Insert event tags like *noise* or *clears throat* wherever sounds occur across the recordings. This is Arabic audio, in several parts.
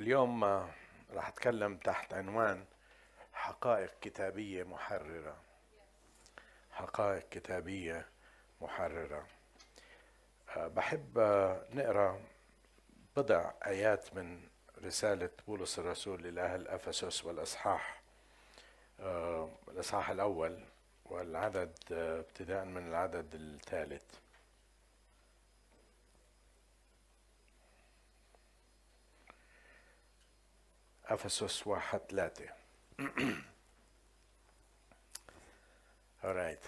اليوم راح أتكلم تحت عنوان حقائق كتابية محررة. حقائق كتابية محررة. أه، بحب نقرأ بضع آيات من رسالة بولس الرسول لاهل أفسس والأصحاح. أه، الأصحاح الأول والعدد أه، ابتداء من العدد الثالث. أفسس واحد ثلاثة. *clears throat* Alright.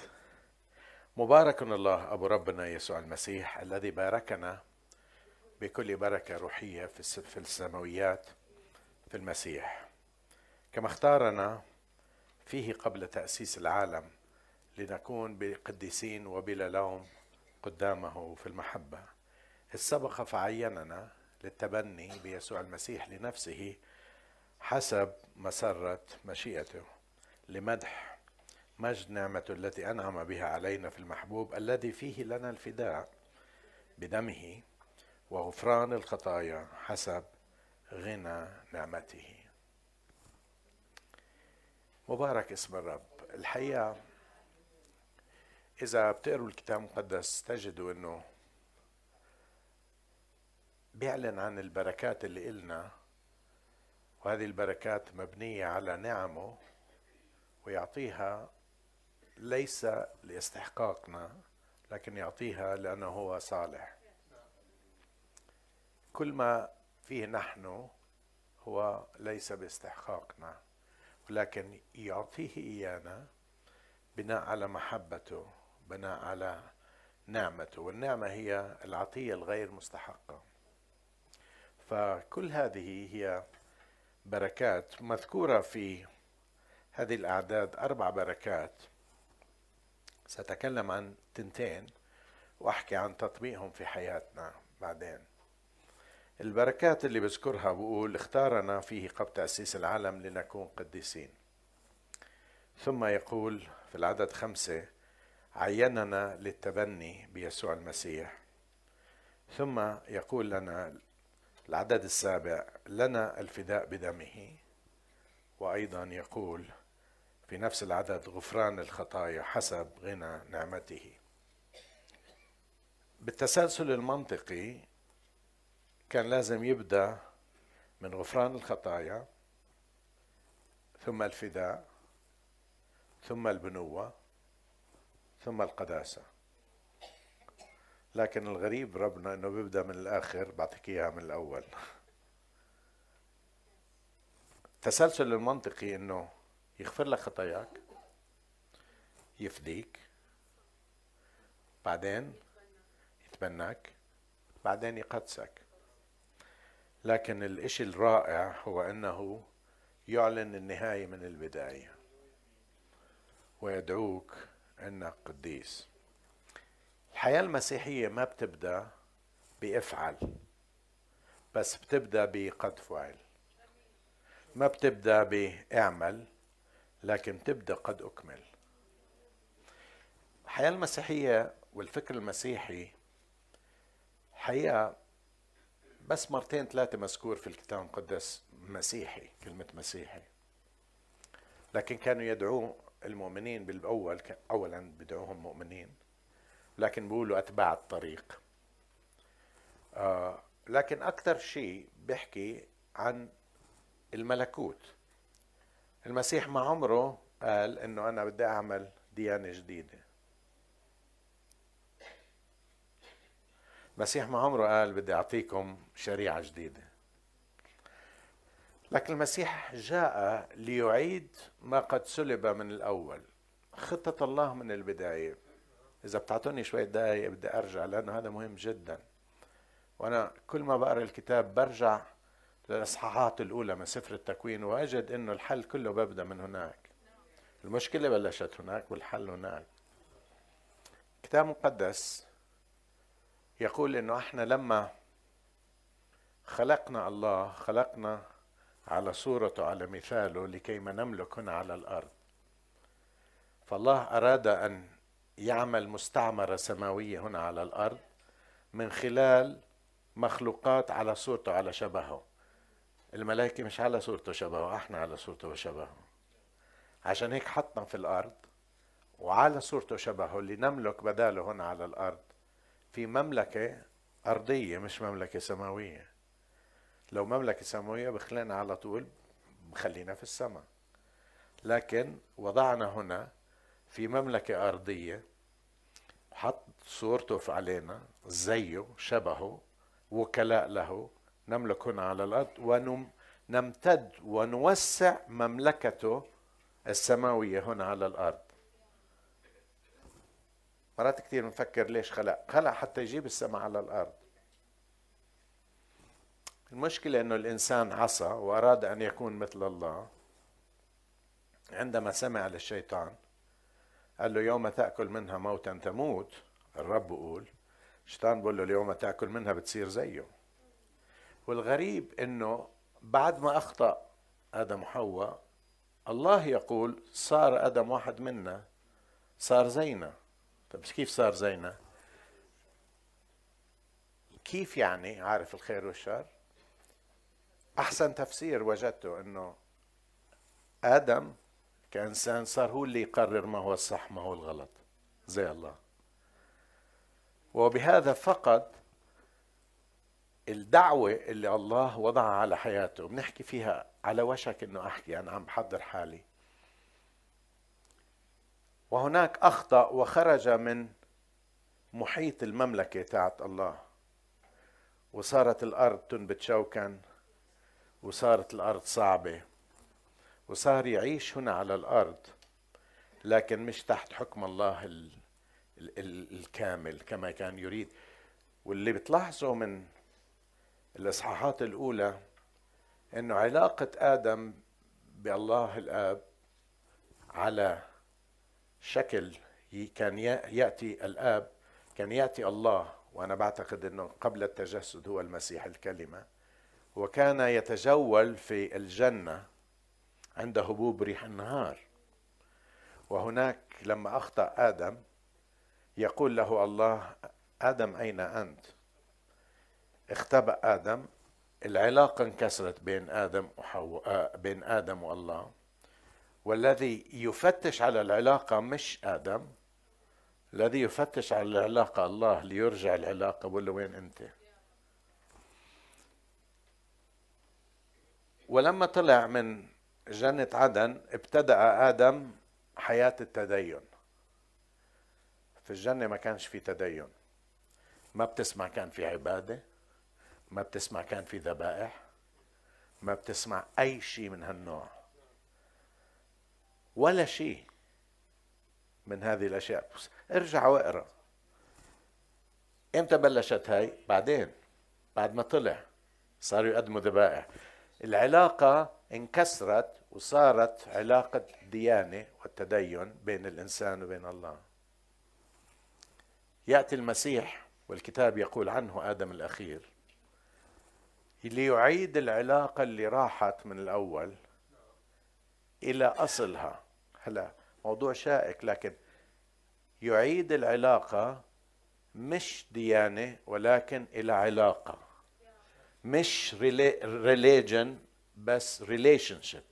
مبارك الله أبو ربنا يسوع المسيح الذي باركنا بكل بركة روحية في السماويات في المسيح. كما اختارنا فيه قبل تأسيس العالم لنكون بقديسين وبلا لوم قدامه في المحبة. إذ سبق فعيننا للتبني بيسوع المسيح لنفسه حسب مسرة مشيئته. لمدح مجد نعمته التي أنعم بها علينا في المحبوب الذي فيه لنا الفداء بدمه وغفران الخطايا حسب غنى نعمته. مبارك اسم الرب. الحقيقة إذا بتقروا الكتاب المقدس تجدوا أنه بيعلن عن البركات اللي إلنا وهذه البركات مبنية على نعمه ويعطيها ليس لاستحقاقنا لكن يعطيها لأنه هو صالح. كل ما فيه نحن هو ليس باستحقاقنا ولكن يعطيه إيانا بناء على محبته بناء على نعمته والنعمة هي العطية الغير مستحقة. فكل هذه هي بركات. مذكورة في هذه الأعداد أربع بركات. سأتكلم عن تنتين وأحكي عن تطبيقهم في حياتنا بعدين. البركات اللي بذكرها بقول اختارنا فيه قبل تأسيس العالم لنكون قديسين. ثم يقول في العدد خمسة عيننا للتبني بيسوع المسيح. ثم يقول لنا العدد السابع لنا الفداء بدمه. وأيضا يقول في نفس العدد غفران الخطايا حسب غنى نعمته. بالتسلسل المنطقي كان لازم يبدأ من غفران الخطايا ثم الفداء ثم البنوة ثم القداسة. لكن الغريب ربنا إنه بيبدأ من الآخر بعطيك إياها من الأول. التسلسل المنطقي إنه يغفر لك خطاياك يفديك بعدين يتبناك بعدين يقدسك. لكن الإشي الرائع هو إنه يعلن النهاية من البداية ويدعوك إنك قديس. الحياة المسيحية ما بتبدأ بافعل بس بتبدأ بقد فعل. ما بتبدأ بإعمل لكن بتبدأ قد أكمل. الحياة المسيحية والفكر المسيحي حقيقة بس مرتين ثلاثة مذكور في الكتاب المقدس مسيحي كلمة مسيحي. لكن كانوا يدعوه المؤمنين بالأول أولا بدعوهم مؤمنين. لكن بيقولوا أتباع الطريق. آه لكن أكثر شيء بيحكي عن الملكوت. المسيح ما عمره قال إنه أنا بدي أعمل ديانة جديدة. المسيح ما عمره قال بدي أعطيكم شريعة جديدة. لكن المسيح جاء ليعيد ما قد سلب من الأول. خطة الله من البداية. إذا بتعطوني شوية دقائق بدي أرجع لأنه هذا مهم جدا. وأنا كل ما بقرأ الكتاب برجع للإصحاحات الأولى من سفر التكوين وأجد إنه الحل كله ببدأ من هناك. المشكلة بلشت هناك والحل هناك. الكتاب المقدس يقول إنه إحنا لما خلقنا الله خلقنا على صورته على مثاله لكي ما نملك هنا على الأرض. فالله أراد أن يعمل مستعمرة سماوية هنا على الأرض من خلال مخلوقات على صورته على شبهه. الملائكة مش على صورته شبهه إحنا على صورته وشبهه. عشان هيك حطنا في الأرض وعلى صورته شبهه اللي نملك بداله هنا على الأرض. في مملكة أرضية مش مملكة سماوية. لو مملكة سماوية بخلينا على طول بخلينا في السماء. لكن وضعنا هنا في مملكة أرضية حط صورته علينا زيه شبهه وكلاء له نملك هنا على الأرض ونمتد ونوسع مملكته السماوية هنا على الأرض. مرات كثير بنفكر ليش خلق؟ خلق حتى يجيب السماء على الأرض. المشكلة أنه الإنسان عصى وأراد أن يكون مثل الله. عندما سمع للشيطان قال له يوم تأكل منها موتا تموت. الرب بقول الشيطان بقول له اليوم تأكل منها بتصير زيه. والغريب أنه بعد ما أخطأ آدم وحواء الله يقول صار آدم واحد منا صار زينا. طيب كيف صار زينا؟ كيف يعني؟ عارف الخير والشر؟ أحسن تفسير وجدته إنه آدم كإنسان صار هو اللي يقرر ما هو الصح ما هو الغلط. زي الله. وبهذا فقد الدعوة اللي الله وضعها على حياته بنحكي فيها على وشك إنه أحكي أنا عم بحضر حالي. وهناك أخطأ وخرج من محيط المملكة تاعت الله. وصارت الأرض تنبت شوكا وصارت الأرض صعبة. وصار يعيش هنا على الأرض لكن مش تحت حكم الله ال ال ال الكامل كما كان يريد. واللي بتلاحظوا من الإصحاحات الأولى إنه علاقة آدم بالله الآب على شكل كان يأتي الآب كان يأتي الله وأنا بعتقد إنه قبل التجسد هو المسيح الكلمة. وكان يتجول في الجنة. عند هبوب ريح النهار. وهناك لما أخطأ آدم يقول له الله آدم أين أنت؟ اختبأ آدم العلاقة انكسرت بين آدم وحواء بين آدم والله. والذي يفتش على العلاقة مش آدم الذي يفتش على العلاقة الله ليرجع العلاقة بقول له وين أنت؟ ولما طلع من جنة عدن ابتدأ آدم حياة التدين. في الجنة ما كانش في تدين. ما بتسمع كان في عبادة ما بتسمع كان في ذبائح ما بتسمع أي شيء من هالنوع. ولا شيء من هذه الأشياء. ارجع واقرأ. إمتى بلشت هاي؟ بعدين بعد ما طلع صاروا يقدموا ذبائح. العلاقة انكسرت وصارت علاقة ديانة والتدين بين الإنسان وبين الله. يأتي المسيح والكتاب يقول عنه آدم الأخير ليعيد العلاقة اللي راحت من الأول إلى أصلها. هلا موضوع شائك لكن يعيد العلاقة مش ديانة ولكن إلى علاقة مش religion بس relationship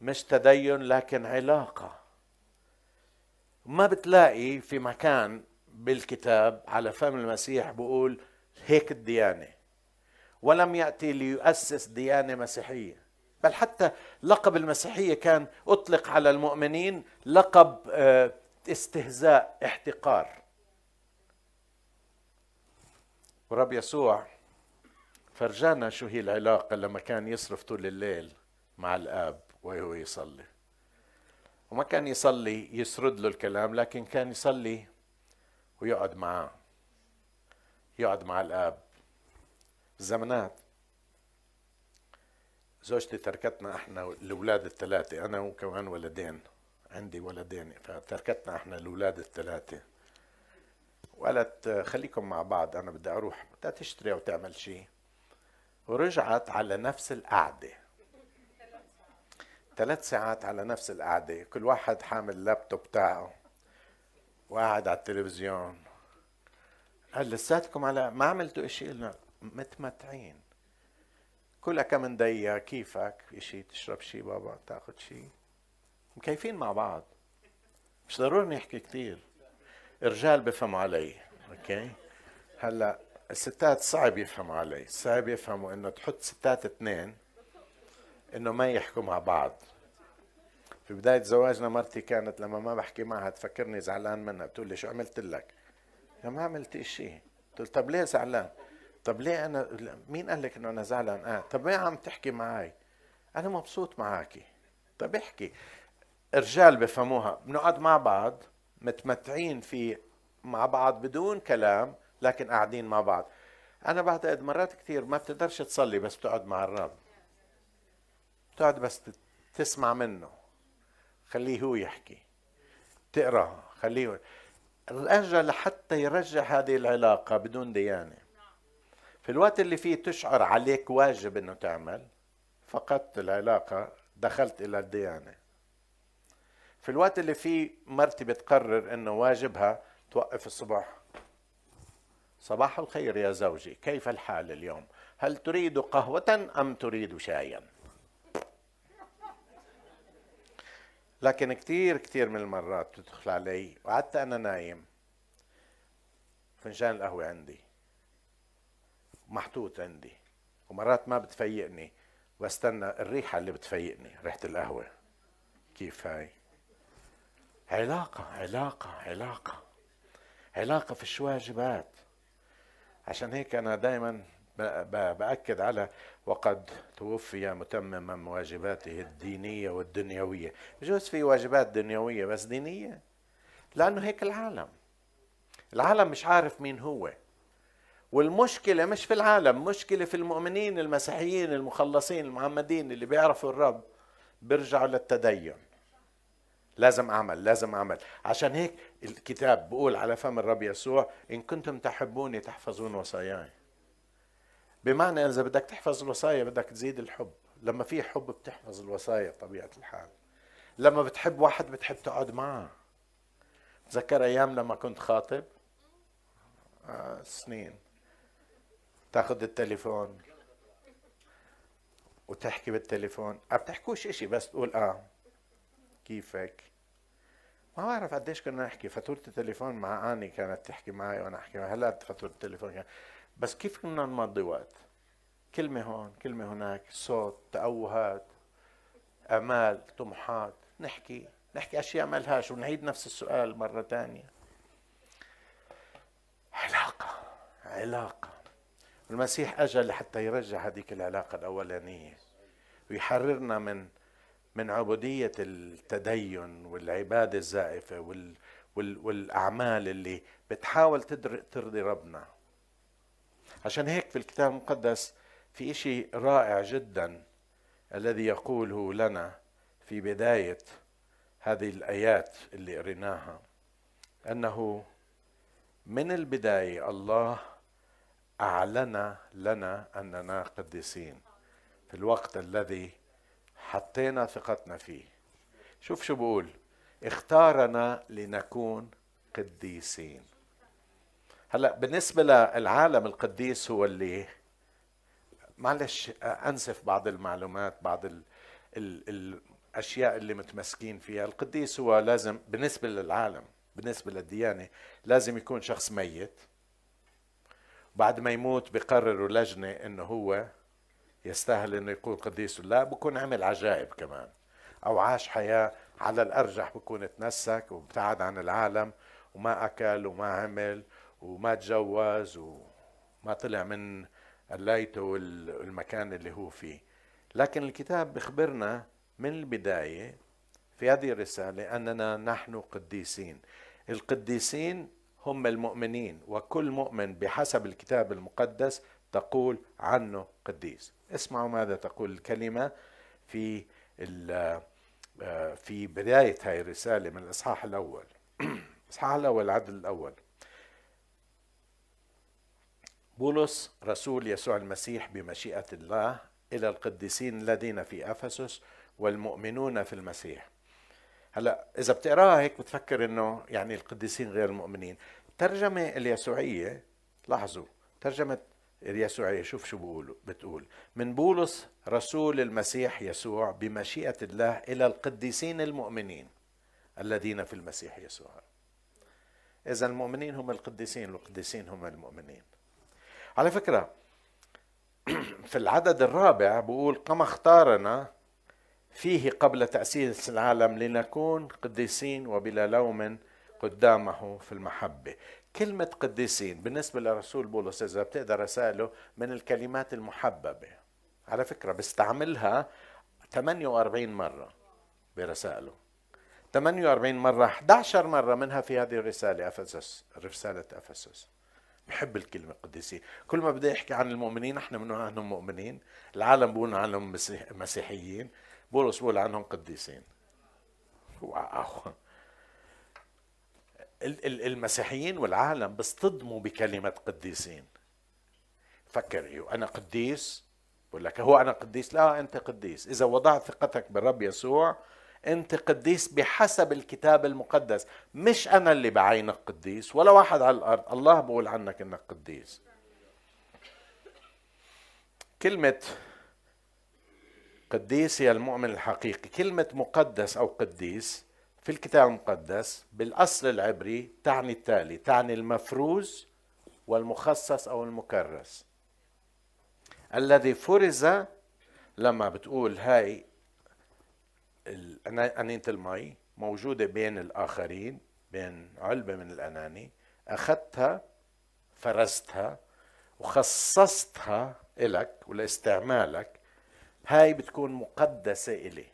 مش تدين لكن علاقة. ما بتلاقي في مكان بالكتاب على فم المسيح بقول هيك الديانة. ولم يأتي ليؤسس ديانة مسيحية. بل حتى لقب المسيحية كان أطلق على المؤمنين لقب آه، استهزاء احتقار. ورب يسوع فرجانا شو هي العلاقة لما كان يصرف طول الليل مع الآب وهو يصلي. وما كان يصلي يسرد له الكلام لكن كان يصلي ويقعد معاه يقعد مع الآب. زمنات زوجتي تركتنا إحنا الأولاد الثلاثة أنا وكمان ولدين عندي ولدين فتركتنا إحنا الأولاد الثلاثة. وقالت خليكم مع بعض أنا بدي أروح بدها تشتري أو تعمل شيء. ورجعت على نفس القعدة. ثلاث ساعات على نفس القعدة. كل واحد حامل اللابتوب تاعه. وقاعد على التلفزيون. قال لساتكم على ما عملتوا شيء قلنا متمتعين. كلها كم دقيقة كيفك؟ شيء تشرب شيء بابا؟ تاخذ شيء مكيفين مع بعض. مش ضروري نحكي كثير الرجال بفهموا علي. أوكي. هلأ الستات صعب يفهموا علي صعب يفهموا إنه تحط ستات اثنين إنه ما يحكوا مع بعض في بداية زواجنا مرتي كانت لما ما بحكي معها تفكرني زعلان منها بتقول لي شو عملت لك؟ يا ما عملت شيء قلت طب ليه زعلان؟ طب ليه أنا مين قال لك إنه أنا زعلان؟ آه طب ما عم تحكي معي؟ أنا مبسوط معاكي طب احكي الرجال بفهموها بنقعد مع بعض متمتعين في مع بعض بدون كلام لكن قاعدين مع بعض. أنا بعتقد مرات كثير ما بتقدرش تصلي بس بتقعد مع الرب. بتقعد بس تسمع منه. خليه هو يحكي. تقرأ. خليه الأجل لحتى يرجع هذه العلاقة بدون ديانة. في الوقت اللي فيه تشعر عليك واجب إنه تعمل فقدت العلاقة دخلت إلى الديانة. في الوقت اللي فيه مرتي بتقرر إنه واجبها توقف الصبح. صباح الخير يا زوجي كيف الحال اليوم؟ هل تريد قهوة أم تريد شايا؟ لكن كثير كثير من المرات بتدخل علي وقعدت أنا نايم. فنجان القهوة عندي. محطوط عندي. ومرات ما بتفيقني. واستنى الريحة اللي بتفيقني ريحة القهوة. كيف هاي؟ علاقة علاقة علاقة. علاقة في واجبات عشان هيك أنا دائما بأكد على وقد توفي متمما واجباته الدينية والدنيوية. بجوز في واجبات دنيوية بس دينية؟ لأنه هيك العالم. العالم مش عارف مين هو. والمشكلة مش في العالم مشكلة في المؤمنين المسيحيين المخلصين المعمدين اللي بيعرفوا الرب بيرجعوا للتدين. لازم أعمل لازم أعمل. عشان هيك الكتاب بقول على فم الرب يسوع إن كنتم تحبوني تحفظون وصاياي. بمعنى إذا بدك تحفظ الوصايا بدك تزيد الحب. لما في حب بتحفظ الوصايا طبيعه الحال. لما بتحب واحد بتحب تقعد معه. تذكر أيام لما كنت خاطب؟ آه سنين. تاخذ التليفون وتحكي بالتليفون. ما بتحكوش إشي بس تقول آه. كيفك؟ ما بعرف قديش كنا نحكي. فاتورة التليفون مع أني كانت تحكي معي وأنا أحكي معها هلا فاتورة التليفون كانت بس كيف كنا نمضي وقت؟ كلمة هون كلمة هناك صوت تأوهات آمال طموحات. نحكي نحكي أشياء ما لهاش ونعيد نفس السؤال مرة ثانية علاقة علاقة. المسيح أجى لحتى يرجع هذيك العلاقة الأولانية ويحررنا من من عبودية التدين والعبادة الزائفة وال وال والأعمال اللي بتحاول ترضي ربنا. عشان هيك في الكتاب المقدس في شيء رائع جدا الذي يقوله لنا في بداية هذه الآيات اللي قريناها. أنه من البداية الله أعلن لنا أننا قديسين في الوقت الذي حطينا ثقتنا فيه. شوف شو بقول. اختارنا لنكون قديسين. هلا بالنسبة للعالم القديس هو اللي معلش أنسف بعض المعلومات بعض ال ال الأشياء اللي متمسكين فيها. القديس هو لازم بالنسبة للعالم بالنسبة للديانة لازم يكون شخص ميت. بعد ما يموت بقرروا لجنة إنه هو يستاهل إنه يكون قديس. لا بكون عمل عجائب كمان. أو عاش حياة على الأرجح بكون تنسك وابتعد عن العالم وما أكل وما عمل وما تجوز وما طلع من قلايته والمكان اللي هو فيه. لكن الكتاب بخبرنا من البداية في هذه الرسالة أننا نحن قديسين. القديسين هم المؤمنين وكل مؤمن بحسب الكتاب المقدس تقول عنه قديس. اسمعوا ماذا تقول الكلمة في آه، في بداية هذه الرسالة من الإصحاح الأول. *clears throat* الإصحاح الأول العدد الأول. بولس رسول يسوع المسيح بمشيئة الله إلى القديسين الذين في أفسس والمؤمنون في المسيح. هلا إذا بتقرأها هيك بتفكر إنه يعني القديسين غير المؤمنين. الترجمة اليسوعية لاحظوا ترجمة يسوع شوف شو بقول بتقول من بولس رسول المسيح يسوع بمشيئة الله إلى القديسين المؤمنين الذين في المسيح يسوع. إذا المؤمنين هم القديسين والقديسين هم المؤمنين. على فكرة *clears throat* في العدد الرابع بقول كما اختارنا فيه قبل تأسيس العالم لنكون قديسين وبلا لوم قدامه في المحبة. كلمة قديسين بالنسبة لرسول بولس إذا بتقدر رساله من الكلمات المحببة. على فكرة بستعملها 48 مرة برسائله. 48 مرة 11 مرة منها في هذه الرسالة أفسس رسالة أفسس. بحب الكلمة قديسين. كل ما بدي أحكي عن المؤمنين إحنا بنقول عنهم مؤمنين؟ العالم بقول عنهم مسيحيين. بولس بقول عنهم قديسين. واو. المسيحيين والعالم بيصطدموا بكلمة قديسين. فكر أنا قديس؟ بقول لك هو أنا قديس؟ لا أنت قديس. إذا وضعت ثقتك بالرب يسوع أنت قديس بحسب الكتاب المقدس. مش أنا اللي بعينك قديس ولا واحد على الأرض. الله بقول عنك أنك قديس. كلمة قديس هي المؤمن الحقيقي. كلمة مقدس أو قديس في الكتاب المقدس بالأصل العبري تعني التالي تعني المفروز والمخصص أو المكرس. الذي فرز لما بتقول هاي أنينة المي موجودة بين الآخرين بين علبة من الأناني أخذتها فرزتها وخصصتها إلك ولإستعمالك هاي بتكون مقدسة إلي.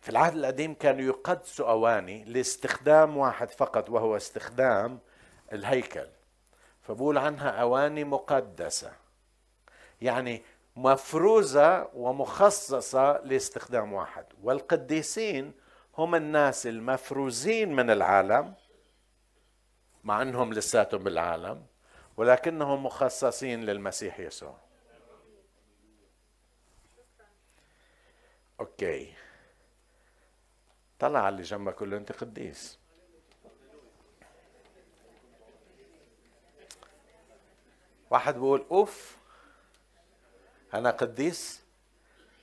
في العهد القديم كانوا يقدسوا أواني لاستخدام واحد فقط وهو استخدام الهيكل. فبقول عنها أواني مقدسة. يعني مفروزة ومخصصة لاستخدام واحد. والقديسين هم الناس المفروزين من العالم مع أنهم لساتهم بالعالم ولكنهم مخصصين للمسيح يسوع. أوكي. طلع على اللي جنبك كله أنت قديس. واحد بيقول أوف أنا قديس؟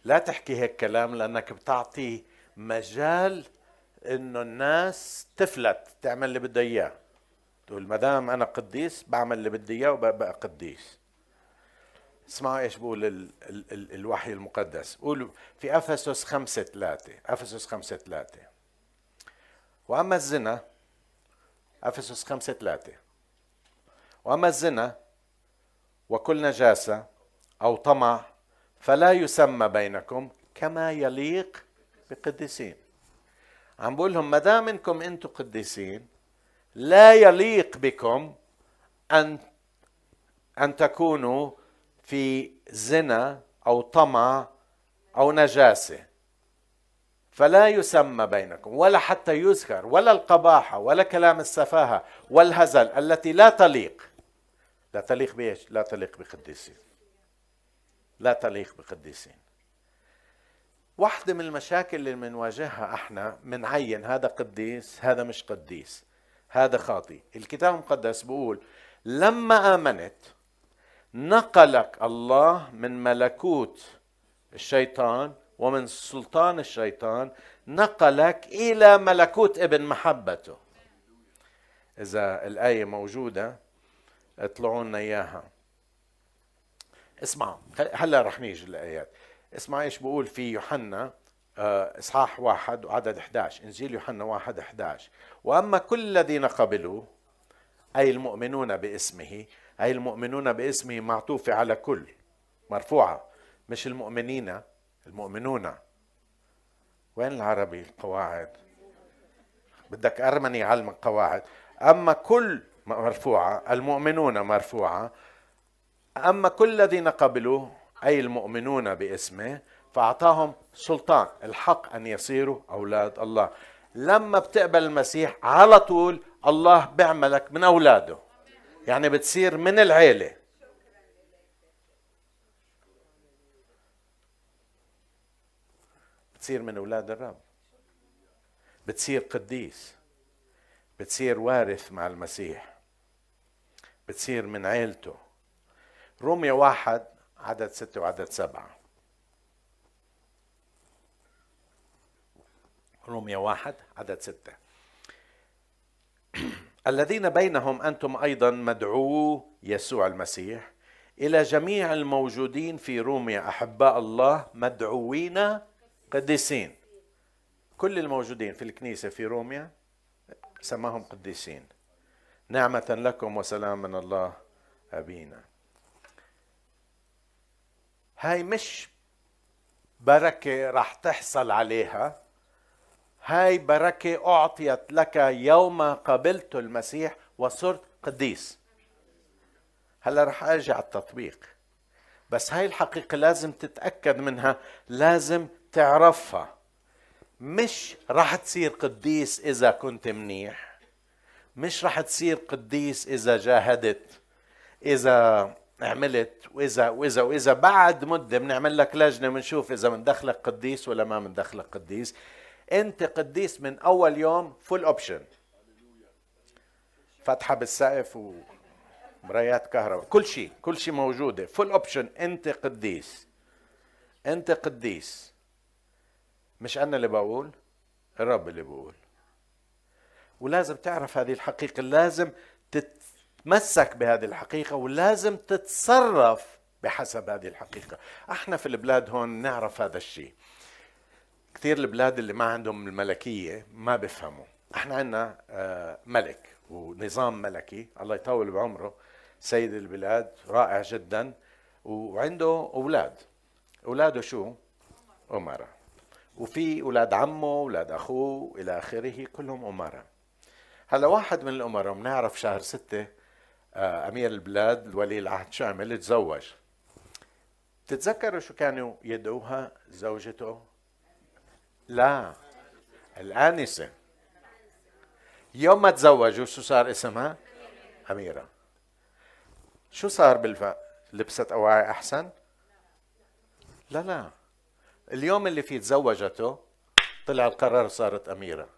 لا تحكي هيك كلام لأنك بتعطي مجال إنه الناس تفلت تعمل اللي بدها إياه. تقول ما دام أنا قديس بعمل اللي بدي إياه وبقى قديس. اسمعوا إيش بقول ال ال ال الوحي المقدس. قولوا في أفسس خمسة ثلاثة أفسس خمسة ثلاثة. وأما الزنا أفسس خمسة ثلاثة. وأما الزنا وكل نجاسة أو طمع فلا يسمى بينكم كما يليق بقديسين. عم بقول لهم ما دام إنكم أنتم قديسين لا يليق بكم ان أن تكونوا في زنا أو طمع أو نجاسة. فلا يسمى بينكم ولا حتى يذكر ولا القباحة ولا كلام السفاهة والهزل التي لا تليق. لا تليق بإيش؟ لا تليق بقديسين. لا تليق بقديسين. واحدة من المشاكل اللي بنواجهها إحنا بنعين هذا قديس هذا مش قديس هذا خاطي. الكتاب المقدس بيقول لما آمنت نقلك الله من ملكوت الشيطان ومن سلطان الشيطان نقلك إلى ملكوت ابن محبته. إذا الآية موجودة اطلعوا لنا إياها. اسمعوا هلا رح نيجي الايات اسمع إيش بقول في يوحنا آه، إصحاح واحد وعدد 11 إنجيل يوحنا واحد 11 وأما كل الذين قبلوا أي المؤمنون باسمه أي المؤمنون باسمه معطوفة على كل مرفوعة مش المؤمنين المؤمنون. وين العربي القواعد؟ بدك أرمني علم القواعد أما كل مرفوعة المؤمنون مرفوعة. أما كل الذين قبلوا أي المؤمنون باسمه فأعطاهم سلطان الحق أن يصيروا أولاد الله. لما بتقبل المسيح على طول الله بيعملك من أولاده. يعني بتصير من العيلة. بتصير من أولاد الرب. بتصير قديس. بتصير وارث مع المسيح. بتصير من عيلته. رومية واحد عدد ستة وعدد سبعة. رومية واحد عدد ستة. الذين بينهم أنتم أيضا مدعو يسوع المسيح إلى جميع الموجودين في روميا أحباء الله مدعوين قديسين. كل الموجودين في الكنيسة في روميا سماهم قديسين. نعمة لكم وسلام من الله أبينا. هاي مش بركة راح تحصل عليها. هاي بركة أعطيت لك يوم قبلت المسيح وصرت قديس. هلا رح أجي على التطبيق. بس هاي الحقيقة لازم تتأكد منها لازم تعرفها. مش راح تصير قديس إذا كنت منيح. مش راح تصير قديس إذا جاهدت إذا عملت وإذا وإذا وإذا بعد مدة بنعمل لك لجنة بنشوف إذا بندخلك قديس ولا ما بندخلك قديس. أنت قديس من أول يوم full option فتحة بالسقف ومرايات كهرباء. كل شيء كل شيء موجودة. full option أنت قديس. أنت قديس. مش أنا اللي بقول الرب اللي بقول. ولازم تعرف هذه الحقيقة. لازم تتمسك بهذه الحقيقة ولازم تتصرف بحسب هذه الحقيقة. إحنا في البلاد هون نعرف هذا الشيء. كثير البلاد اللي ما عندهم الملكية ما بيفهموا إحنا عندنا آه، ملك ونظام ملكي الله يطول بعمره سيد البلاد رائع جدا وعنده أولاد. أولاده شو؟ أمراء. وفي أولاد عمه أولاد أخوه إلى آخره كلهم أمراء. هلا واحد من الأمراء بنعرف شهر ستة آه، أمير البلاد الولي العهد شو عمل؟ تزوج. تتذكروا شو كانوا يدعوها؟ زوجته لا. الآنسة. يوم ما تزوجوا شو صار اسمها؟ أميرة. شو صار بالفا؟ لبست أواعي أحسن؟ لا لا. اليوم اللي فيه تزوجته طلع القرار صارت أميرة.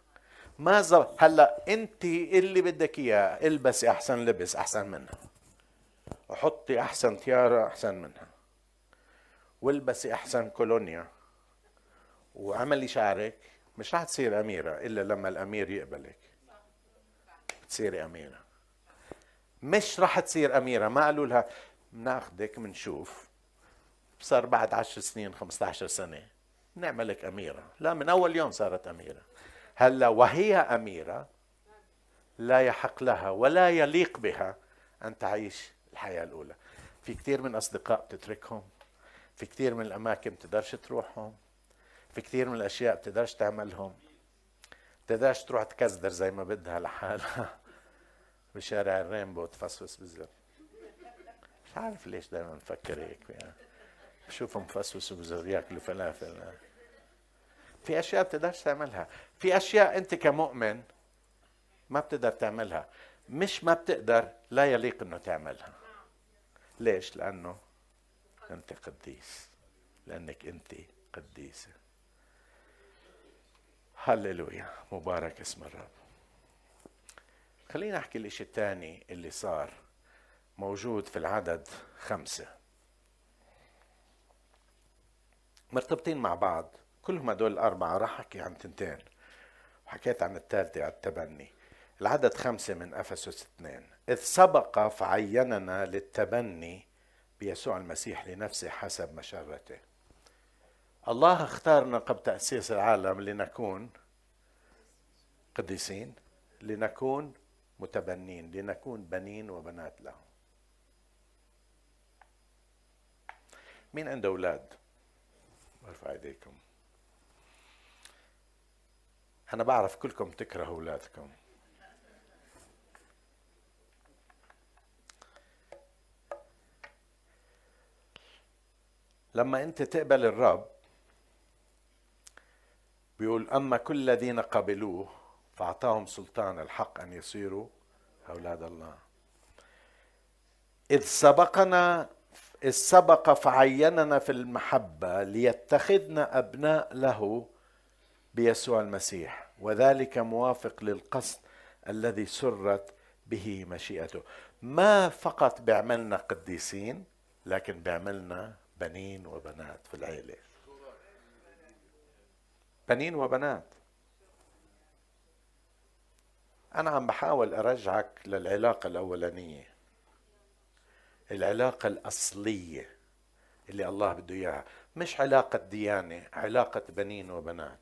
ما زو... هلأ أنت اللي بدك إياه البسي أحسن لبس أحسن منها. وحطي أحسن تيارة أحسن منها. والبسي أحسن كولونيا. وعملي شعرك مش رح تصير أميرة إلا لما الأمير يقبلك. تصيري أميرة. مش رح تصير أميرة. ما قالوا لها بناخدك بنشوف صار بعد عشر سنين 15 سنة. نعملك أميرة. لا من أول يوم صارت أميرة. هلا وهي أميرة لا يحق لها ولا يليق بها أن تعيش الحياة الأولى. في كثير من أصدقاء تتركهم في كثير من الأماكن تقدرش تروحهم. في كثير من الأشياء بتقدرش تعملهم. بتقدرش تروح تكزدر زي ما بدها لحالها. *laughs* بشارع الرينبو تفصفص بالزر. مش عارف ليش دائما بفكر هيك يعني. بشوفهم مفصفصوا بزر ياكلوا فلافل. في أشياء بتقدرش تعملها. في أشياء أنت كمؤمن ما بتقدر تعملها. مش ما بتقدر لا يليق إنه تعملها. ليش؟ لأنه أنت قديس. لأنك أنت قديسة. هللويا مبارك اسم الرب. خلينا احكي الإشي الثاني اللي صار موجود في العدد خمسة. مرتبطين مع بعض كلهم هدول الأربعة راح أحكي عن تنتين. وحكيت عن الثالثة على التبني. العدد خمسة من أفسس اثنين. إذ سبق فعيننا للتبني بيسوع المسيح لنفسه حسب مشرته. الله اختارنا قبل تأسيس العالم لنكون قديسين لنكون متبنين لنكون بنين وبنات له مين عنده أولاد؟ أرفع إيديكم. أنا بعرف كلكم تكرهوا أولادكم. لما أنت تقبل الرب بيقول أما كل الذين قبلوه فأعطاهم سلطان الحق أن يصيروا أولاد الله. إذ سبقنا إذ سبق فعيننا في المحبة ليتخذنا أبناء له بيسوع المسيح وذلك موافق للقصد الذي سرت به مشيئته. ما فقط بيعملنا قديسين لكن بيعملنا بنين وبنات في العيلة. بنين وبنات. أنا عم بحاول أرجعك للعلاقة الأولانية. العلاقة الأصلية اللي الله بده إياها. مش علاقة ديانة علاقة بنين وبنات.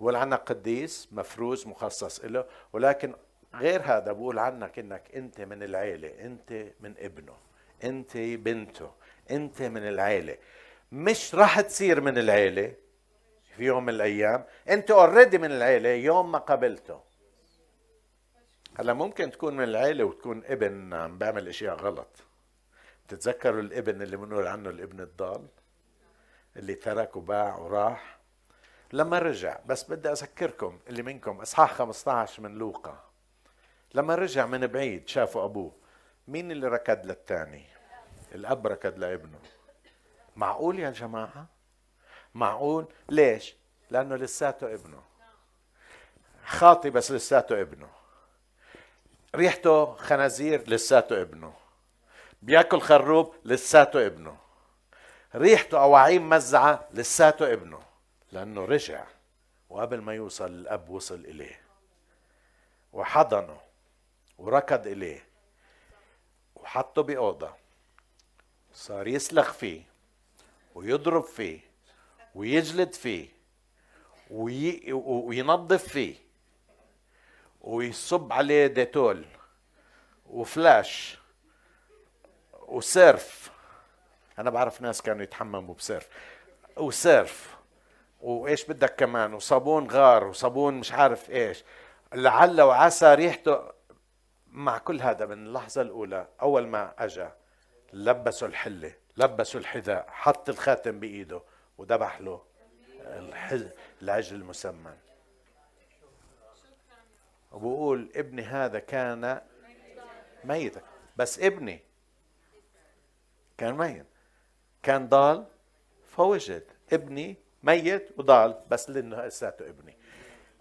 والعنا قديس مفروز مخصص له ولكن غير هذا بقول عنك إنك أنت من العيلة أنت من ابنه أنت بنته أنت من العيلة. مش راح تصير من العيلة. في يوم من الأيام. أنت اوريدي من العيلة يوم ما قبلته هلا ممكن تكون من العيلة وتكون ابن عم بيعمل إشياء غلط. تتذكروا الابن اللي بنقول عنه الابن الضال؟ اللي ترك وباع وراح. لما رجع بس بدي أذكركم اللي منكم إصحاح 15 من لوقا. لما رجع من بعيد شافوا أبوه. مين اللي ركض للثاني الأب ركض لابنه. معقول يا جماعة؟ معقول؟ ليش؟ لأنه لساته ابنه. خاطي بس لساته ابنه. ريحته خنازير لساته ابنه. بياكل خروب لساته ابنه. ريحته اواعيم مزعة لساته ابنه. لأنه رجع وقبل ما يوصل الأب وصل إليه. وحضنه وركض إليه. وحطه بأوضة. صار يسلخ فيه ويضرب فيه. ويجلد فيه وي... وينظف فيه ويصب عليه ديتول وفلاش وسيرف. أنا بعرف ناس كانوا يتحمموا بسيرف. وسيرف وإيش بدك كمان؟ وصابون غار وصابون مش عارف إيش. لعل وعسى ريحته. مع كل هذا من اللحظة الأولى أول ما أجا لبسوا الحلة لبسوا الحذاء حط الخاتم بإيده. وذبح له العجل المسمن. وبقول ابني هذا كان ميتا. بس ابني كان ميت. كان ضال فوجد. ابني ميت وضال بس لأنه لساته ابني.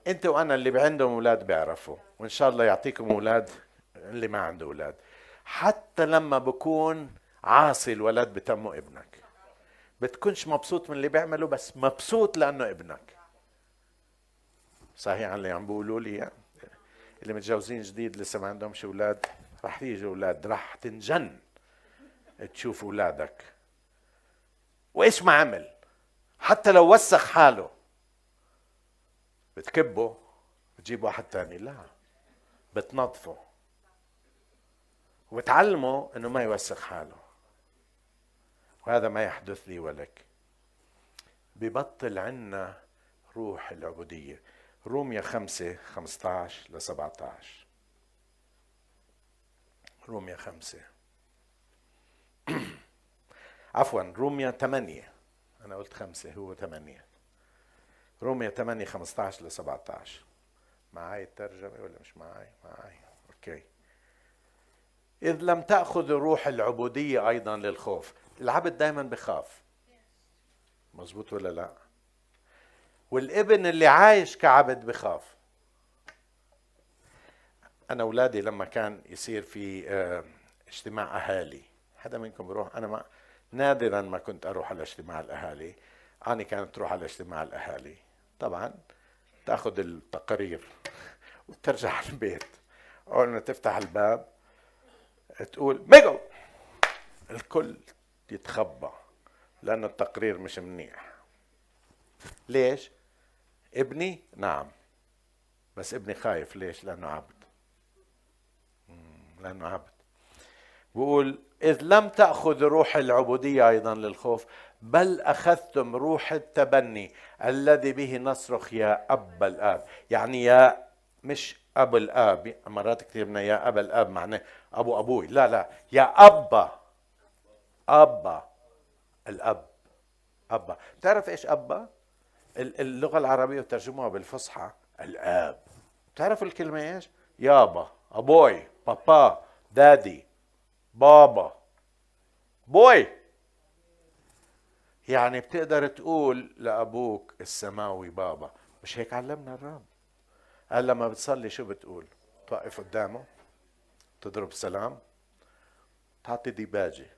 انت وأنا اللي عندهم أولاد بيعرفوا وإن شاء الله يعطيكم أولاد اللي ما عنده أولاد. حتى لما بكون عاصي الولد بتمه ابنك. بتكونش مبسوط من اللي بيعمله بس مبسوط لأنه ابنك. صحيح اللي عم بيقولوا لي اللي متجوزين جديد لسه ما عندهمش أولاد رح يجوا أولاد رح تنجن تشوف أولادك. وإيش ما عمل؟ حتى لو وسخ حاله. بتكبه بتجيب واحد تاني لا. بتنظفه. وبتعلمه إنه ما يوسخ حاله. وهذا ما يحدث لي ولك. ببطل عنا روح العبودية. روميا خمسة خمسة عشر لسبعة عشر روميا خمسة. عفوا روميا ثمانية أنا قلت خمسة هو ثمانية روميا 8 15 ل 17 معاي الترجمة ولا مش معاي؟ معاي. أوكي. إذ لم تأخذ روح العبودية أيضا للخوف. العبد دائما بخاف. مزبوط ولا لا؟ والابن اللي عايش كعبد بخاف. أنا أولادي لما كان يصير في آه، اجتماع أهالي حدا منكم بيروح أنا ما نادرا ما كنت أروح على اجتماع الأهالي. أنا كانت تروح على اجتماع الأهالي. طبعا تأخذ التقارير *laughs* وترجع على البيت. أول ما تفتح الباب تقول ميجو. الكل يتخبى لأن التقرير مش منيح. ليش؟ ابني نعم بس ابني خايف. ليش؟ لأنه عبد. لأنه عبد. بقول إذ لم تأخذ روح العبودية أيضا للخوف بل أخذتم روح التبني الذي به نصرخ يا أب الآب. يعني يا مش أب الآب. مرات كثير من يا أب الآب معناه أبو أبوي. لا لا يا أبا. أبا الأب أبا. تعرف إيش أبا؟ اللغة العربية ترجموها بالفصحى الآب. تعرف الكلمة إيش؟ يابا أبوي بابا دادي بابا. بوي. يعني بتقدر تقول لأبوك السماوي بابا. مش هيك علمنا الرب؟ قال لما بتصلي شو بتقول؟ توقف قدامه تضرب سلام تعطي ديباجة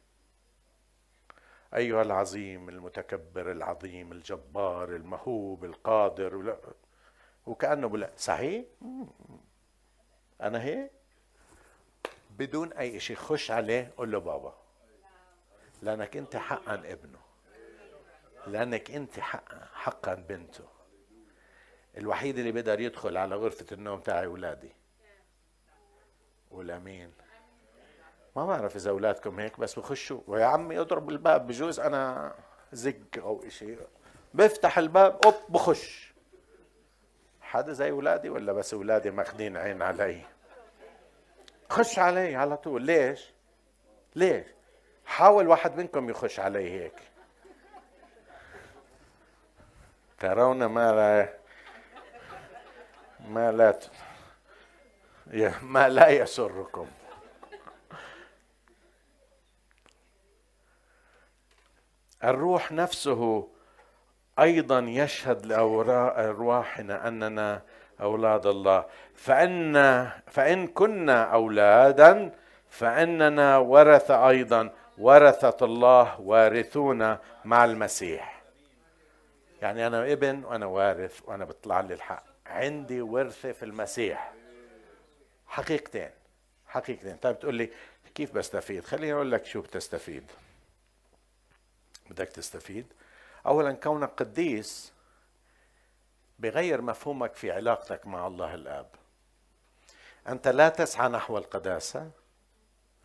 أيها العظيم المتكبر العظيم الجبار المهوب القادر ولا وكأنه بلا صحيح؟ أنا هيك؟ بدون أي شيء خش عليه قول له بابا. لأنك أنت حقا ابنه. لأنك أنت حقا, حقا بنته. الوحيد اللي بيقدر يدخل على غرفة النوم تاعي أولادي. ولا مين ما بعرف إذا أولادكم هيك بس بخشوا. ويا عمي اضرب الباب بجوز أنا زق أو إشي. بفتح الباب أوب بخش. حدا زي أولادي ولا بس أولادي ماخذين عين علي؟ خش علي على طول. ليش؟ ليش؟ حاول واحد منكم يخش علي هيك. ترون ما لا ما لا ما لا يسركم. الروح نفسه أيضا يشهد لارواحنا أننا أولاد الله. فان فإن كنا أولادا فإننا ورث أيضا. ورثة الله وارثون مع المسيح. يعني أنا ابن وأنا وارث وأنا بطلع لي الحق. عندي ورثه في المسيح. حقيقتين. حقيقتين. طيب تقول لي كيف بستفيد؟ خليني أقول لك شو بتستفيد. بدك تستفيد. اولا كونك قديس بغير مفهومك في علاقتك مع الله الآب. أنت لا تسعى نحو القداسة.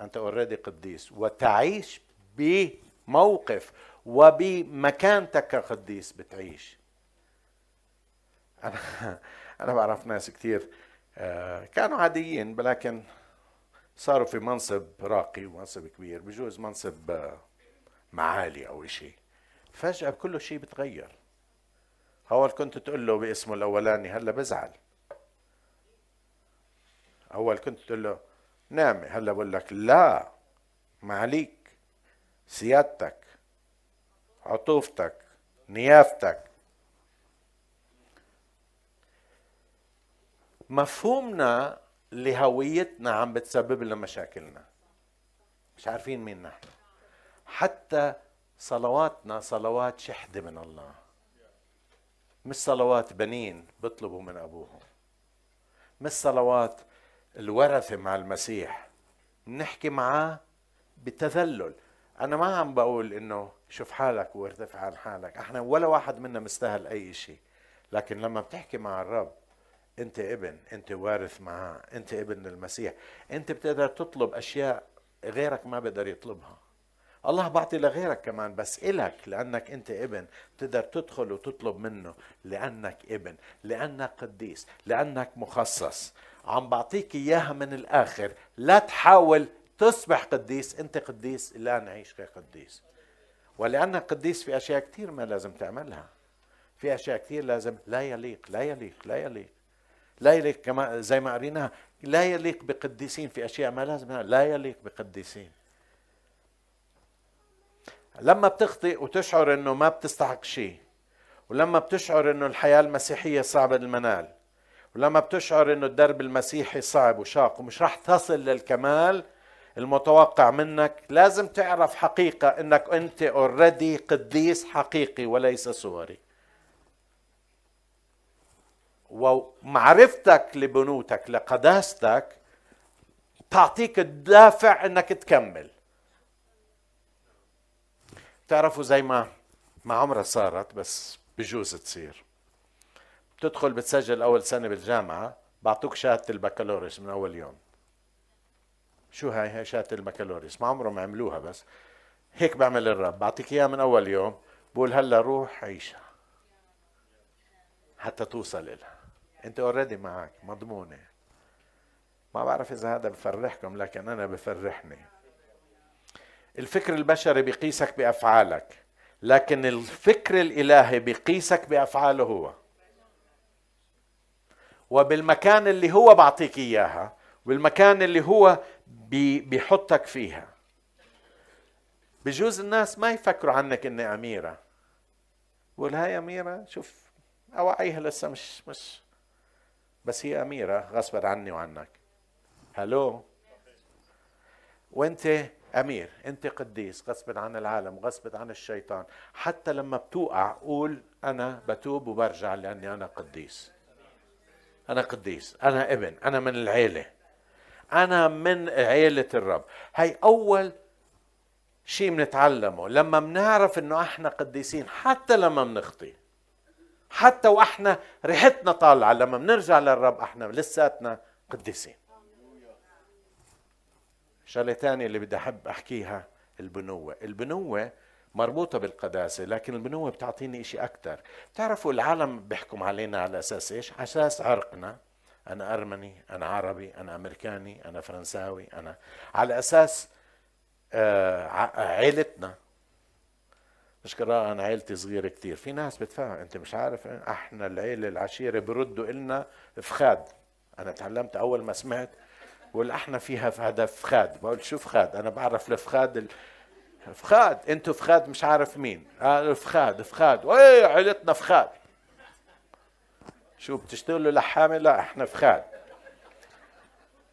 أنت اوريدي قديس. وتعيش بموقف وبمكانتك كقديس بتعيش. أنا *laughs* أنا بعرف ناس كثير آه، كانوا عاديين ولكن صاروا في منصب راقي ومنصب كبير. بجوز منصب آه، معالي أو شيء. فجأة كل شيء بتغير. أول كنت تقول له باسمه الأولاني هلا بزعل. أول كنت تقول له نعمة هلا بقول لك لا معليك سيادتك عطوفتك نيافتك. مفهومنا لهويتنا عم بتسبب لنا مشاكلنا. مش عارفين مين نحن. حتى صلواتنا صلوات شحدة من الله. مش صلوات بنين بيطلبوا من أبوهم. مش صلوات الورثة مع المسيح. بنحكي معاه بتذلل. أنا ما عم بقول إنه شوف حالك وارتفع عن حالك. إحنا ولا واحد منا مستاهل أي شيء لكن لما بتحكي مع الرب أنت ابن أنت وارث معاه أنت ابن المسيح. أنت بتقدر تطلب أشياء غيرك ما بيقدر يطلبها. الله بعطي لغيرك كمان بس إلك لأنك أنت ابن تقدر تدخل وتطلب منه لأنك ابن لأنك قديس لأنك مخصص. عم بعطيك إياها من الآخر. لا تحاول تصبح قديس أنت قديس لا نعيش كقديس ولأنك قديس في أشياء كثير ما لازم تعملها. في أشياء كثير لازم لا يليق لا يليق لا يليق. لا يليق كما زي ما قريناها لا يليق بقديسين في أشياء ما لازم لا يليق بقديسين. لما بتخطئ وتشعر إنه ما بتستحق شيء ولما بتشعر إنه الحياة المسيحية صعبة المنال ولما بتشعر إنه الدرب المسيحي صعب وشاق ومش راح تصل للكمال المتوقع منك لازم تعرف حقيقة إنك أنت اوريدي قديس حقيقي وليس صوري ومعرفتك لبنوتك لقداستك تعطيك الدافع إنك تكمل. بتعرفوا زي ما ما عمرها صارت بس بجوز تصير. بتدخل بتسجل أول سنة بالجامعة بعطوك شهادة البكالوريوس من أول يوم. شو هاي؟ هاي شهادة البكالوريوس. ما عمرهم عملوها بس. هيك بعمل الرب. بعطيك إياها من أول يوم. بقول هلا روح عيشها. حتى توصل لها أنت اوريدي معك مضمونة. ما بعرف إذا هذا بفرحكم لكن أنا بفرحني. الفكر البشري بيقيسك بأفعالك لكن الفكر الإلهي بيقيسك بأفعاله هو. وبالمكان اللي هو بعطيك إياها والمكان اللي هو بيحطك فيها. بجوز الناس ما يفكروا عنك إني أميرة. بقول هاي أميرة شوف أوعيها لسه مش مش. بس هي أميرة غصبا عني وعنك. هلو؟ وأنت أمير أنت قديس غصب عن العالم غصب عن الشيطان. حتى لما بتوقع قول أنا بتوب وبرجع لأني أنا قديس. أنا قديس أنا ابن أنا من العيلة. أنا من عيلة الرب. هي أول شيء بنتعلمه لما بنعرف إنه إحنا قديسين حتى لما بنخطي حتى وإحنا ريحتنا طالعة. لما بنرجع للرب إحنا لساتنا قديسين. شغلة ثانية اللي بدي أحب أحكيها البنوة. البنوة مربوطة بالقداسة لكن البنوة بتعطيني شيء أكثر بتعرفوا العالم بيحكم علينا على أساس إيش؟ على أساس عرقنا. أنا أرمني أنا عربي أنا أمريكاني أنا فرنساوي أنا على أساس آه عيلتنا. مش أنا عيلتي صغيرة كتير. في ناس بتفهم أنت مش عارف أحنا العيلة العشيرة بردوا إلنا فخاد. أنا تعلمت أول ما سمعت بقول إحنا فيها هذا فخاد. بقول شو فخاد أنا بعرف الفخاد ال... فخاد أنتوا فخاد مش عارف مين. آه فخاد فخاد. إيه عيلتنا فخاد. شو بتشتغلوا لحامه لا إحنا فخاد.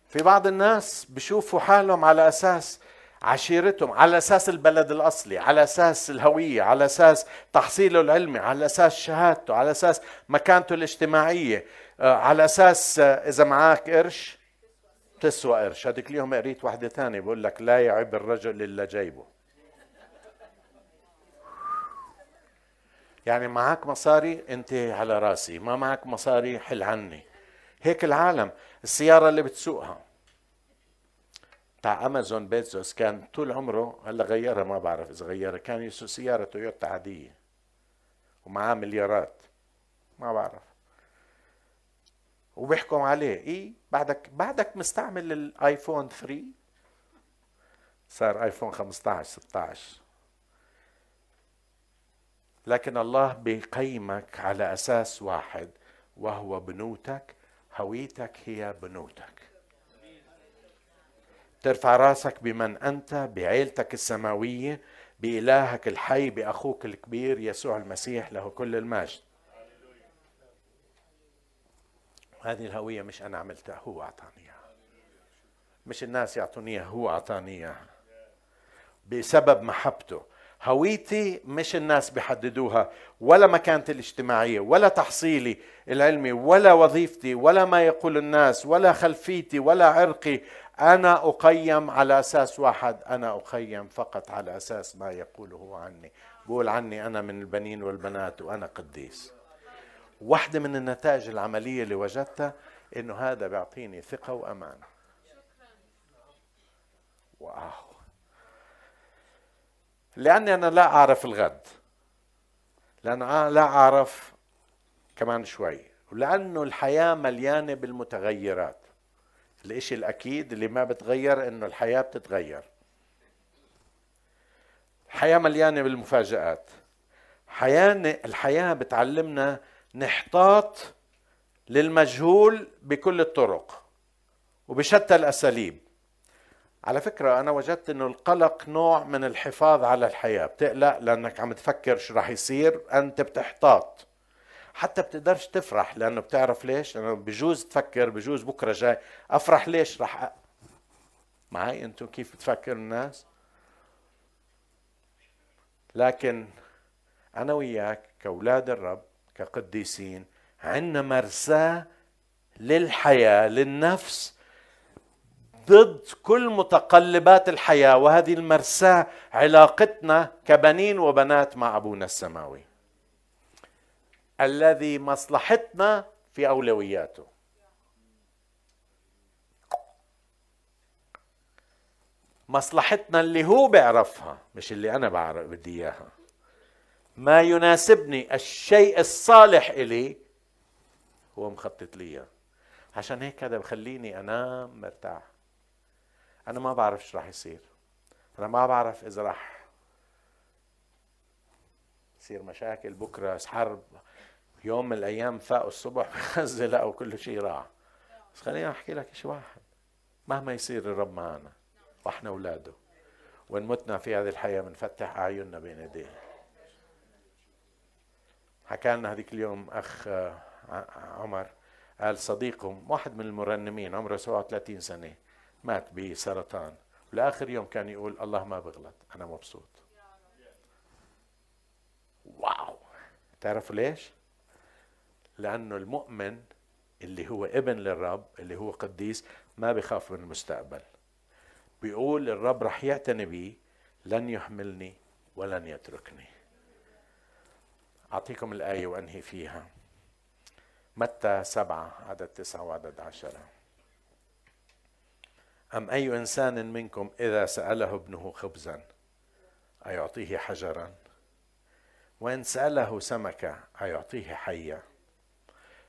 في بعض الناس بشوفوا حالهم على أساس عشيرتهم على أساس البلد الأصلي على أساس الهوية على أساس تحصيله العلمي على أساس شهادته على أساس مكانته الاجتماعية آه، على أساس آه، إذا معك قرش تسوى قرش هذيك اليوم قريت واحدة ثانية بقول لك لا يعب الرجل إلا جيبه. يعني معك مصاري؟ أنت على رأسي ما معك مصاري حل عني. هيك العالم السيارة اللي بتسوقها. تاع أمازون بيتزوس كان طول عمره هلا غيرها ما بعرف إذا غيرها كان يسوق سيارة تويوتا عادية. ومعاه مليارات. ما بعرف. وبيحكم عليه. إيه؟ بعدك بعدك مستعمل الايفون 3 صار آيفون 15 16 لكن الله بيقيمك على أساس واحد وهو بنوتك. هويتك هي بنوتك. ترفع راسك بمن أنت بعيلتك السماوية بإلهك الحي بأخوك الكبير يسوع المسيح له كل المجد. هذه الهوية مش أنا عملتها هو أعطاني إياها. مش الناس يعطوني إياها هو أعطاني إياها. بسبب محبته. هويتي مش الناس بيحددوها ولا مكانتي الاجتماعية ولا تحصيلي العلمي ولا وظيفتي ولا ما يقول الناس ولا خلفيتي ولا عرقي. أنا أقيم على أساس واحد أنا أقيم فقط على أساس ما يقوله عني. بقول عني أنا من البنين والبنات وأنا قديس. واحدة من النتائج العملية اللي وجدتها إنه هذا بيعطيني ثقة وأمان. واو. لأني أنا لا أعرف الغد. لأن أنا لا أعرف كمان شوي. ولأنه الحياة مليانة بالمتغيرات. الإشي الأكيد اللي ما بتغير إنه الحياة بتتغير. الحياة مليانة بالمفاجآت. حياة الحياة بتعلمنا نحتاط للمجهول بكل الطرق وبشتى الأساليب على فكرة أنا وجدت إنه القلق نوع من الحفاظ على الحياة، بتقلق لأنك عم تفكر شو راح يصير، أنت بتحتاط. حتى بتقدرش تفرح لأنه بتعرف ليش؟ لأنه بجوز تفكر بجوز بكرة جاي، أفرح ليش راح أ... معي أنتم كيف بتفكر الناس؟ لكن أنا وياك كأولاد الرب كقديسين عندنا مرساة للحياة للنفس ضد كل متقلبات الحياة. وهذه المرساة علاقتنا كبنين وبنات مع أبونا السماوي الذي مصلحتنا في أولوياته. مصلحتنا اللي هو بيعرفها مش اللي أنا بعرف بدي إياها. ما يناسبني الشيء الصالح إلي هو مخطط لي عشان هيك هذا بخليني أنام مرتاح. أنا ما بعرف إيش راح يصير. أنا ما بعرف إذا راح يصير مشاكل بكرة حرب يوم من الأيام فاقوا الصبح *laughs* بغزة لقوا كل شيء راح. بس خليني أحكي لك شيء واحد. مهما يصير الرب معنا وإحنا أولاده وإن متنا في هذه الحياة بنفتح أعيننا بين ايديه حكى لنا هذيك اليوم أخ آه، عمر قال صديقهم واحد من المرنمين عمره 37 سنة مات بسرطان. ولآخر يوم كان يقول الله ما بغلط أنا مبسوط. واو! تعرفوا ليش؟ لأنه المؤمن اللي هو ابن للرب اللي هو قديس ما بخاف من المستقبل. بيقول الرب رح يعتني بي لن يحملني ولن يتركني. أعطيكم الآية وأنهي فيها. متى سبعة عدد تسعة وعدد عشرة؟ أم أي إنسان منكم إذا سأله ابنه خبزا؟ أيعطيه حجرا؟ وإن سأله سمكة أيعطيه حية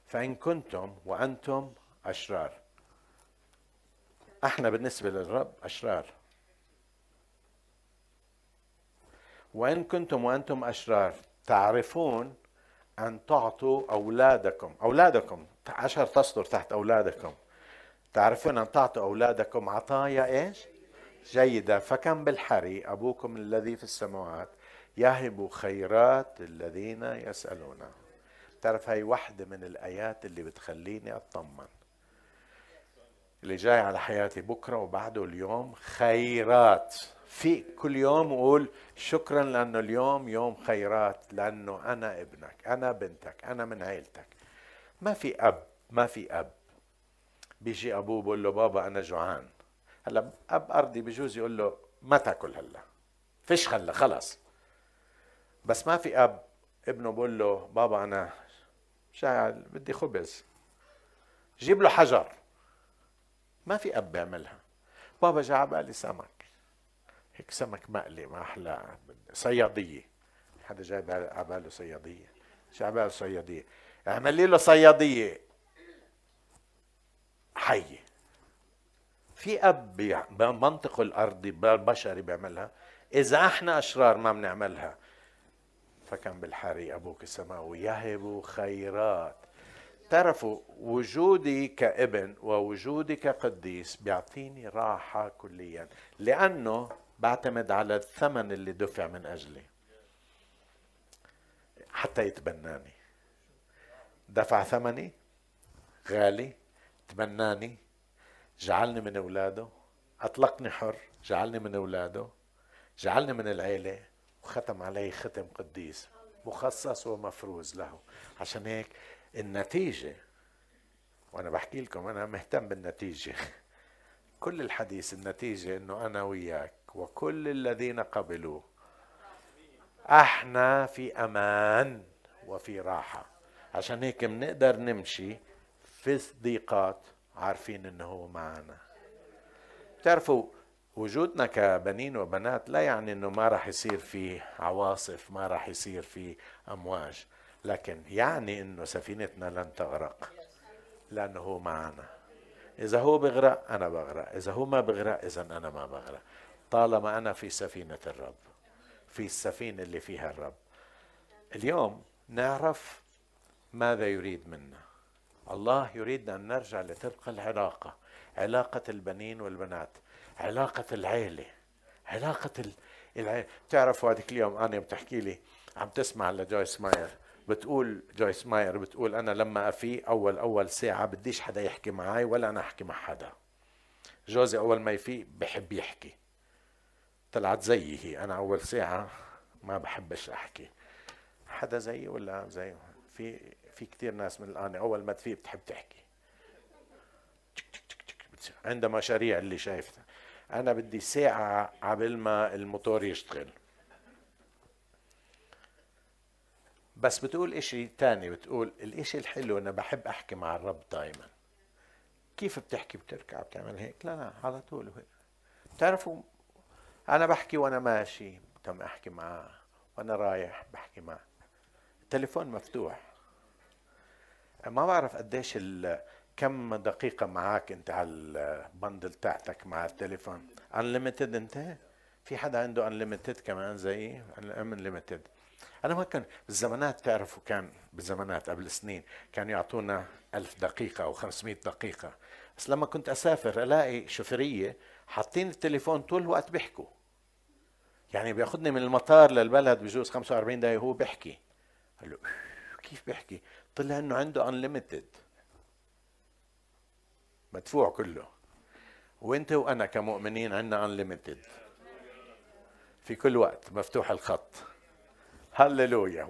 فإن كنتم وأنتم أشرار. أحنا بالنسبة للرب أشرار. وإن كنتم وأنتم أشرار تعرفون أن تعطوا أولادكم. أولادكم عشر تسطر تحت أولادكم. تعرفون أن تعطوا أولادكم عطايا إيش؟ جيدة. فكم بالحري أبوكم الذي في السماوات يهب خيرات الذين يسألونه تعرف هاي واحدة من الآيات اللي بتخليني أطمن. اللي جاي على حياتي بكرة وبعده اليوم خيرات. في كل يوم أقول شكرا لأنه اليوم يوم خيرات لأنه أنا ابنك أنا بنتك أنا من عيلتك. ما في أب ما في أب. بيجي أبوه بقول له بابا أنا جوعان. هلأ أب أرضي بجوز يقول له ما تأكل هلأ. فيش هلا خلص بس ما في أب. ابنه بقول له بابا أنا شاعل بدي خبز. جيب له حجر. ما في أب بيعملها. بابا جا بالي سمك. هيك سمك مقلي ما أحلى صيادية. حدا جاي على باله صيادية. جاي على باله صياديه اعملي له صيادية. حية. في أب بمنطق الارضي البشري بيعملها. إذا إحنا أشرار ما بنعملها. فكان بالحري أبوك السماوي يهب خيرات. تعرفوا وجودي كابن ووجودي كقديس بيعطيني راحة كليا. لأنه بعتمد على الثمن اللي دفع من أجلي حتى يتبناني. دفع ثمني غالي تبناني جعلني من أولاده أطلقني حر جعلني من أولاده جعلني من العيلة وختم علي ختم قديس مخصص ومفروز له. عشان هيك النتيجة وأنا بحكي لكم أنا مهتم بالنتيجة. *laughs* كل الحديث النتيجة إنه أنا وياك وكل الذين قبلوا إحنا في أمان وفي راحة. عشان هيك بنقدر نمشي في الضيقات عارفين إنه هو معنا. بتعرفوا وجودنا كبنين وبنات لا يعني إنه ما راح يصير في عواصف ما راح يصير في أمواج. لكن يعني إنه سفينتنا لن تغرق لأنه هو معنا. إذا هو بغرق أنا بغرق. إذا هو ما بغرق إذا أنا ما بغرق. طالما أنا في سفينة الرب في السفينة اللي فيها الرب. اليوم نعرف ماذا يريد منا. الله يريد أن نرجع لتلك العلاقة علاقة البنين والبنات علاقة العيلة علاقة العيله تعرفوا هذيك اليوم أنا بتحكي لي عم تسمع لجويس ماير. بتقول جويس ماير بتقول أنا لما افيق أول أول ساعة بديش حدا يحكي معي ولا أنا أحكي مع حدا. جوزي أول ما يفيق بحب يحكي. طلعت زيي أنا أول ساعة ما بحبش أحكي. حدا زيي ولا زي في في كثير ناس من الآن أول ما تفيق بتحب تحكي. عندها مشاريع اللي شايفتها. أنا بدي ساعة قبل ما الموتور يشتغل. بس بتقول إشي تاني بتقول الإشي الحلو أنا بحب أحكي مع الرب دائما كيف بتحكي؟ بتركع بتعمل هيك؟ لا لا على طول هيك بتعرفوا أنا بحكي وأنا ماشي. تم أحكي معاه. وأنا رايح بحكي معه التليفون مفتوح. ما بعرف قديش كم دقيقة معك أنت على ال bundle تاعتك مع التليفون. unlimited أنت؟ في حدا عنده unlimited كمان زيي؟ unlimited أنا ما كان بالزمانات تعرفوا كان بالزمانات قبل سنين كانوا يعطونا ألف دقيقة أو 500 دقيقة. بس لما كنت أسافر ألاقي شوفيرية حاطين التليفون طول الوقت بيحكوا. يعني بياخذني من المطار للبلد بجوز 45 دقيقة هو بيحكي. قال له كيف بيحكي؟ طلع إنه عنده unlimited مدفوع كله. وإنت وأنا كمؤمنين عندنا unlimited في كل وقت مفتوح الخط. هللويا.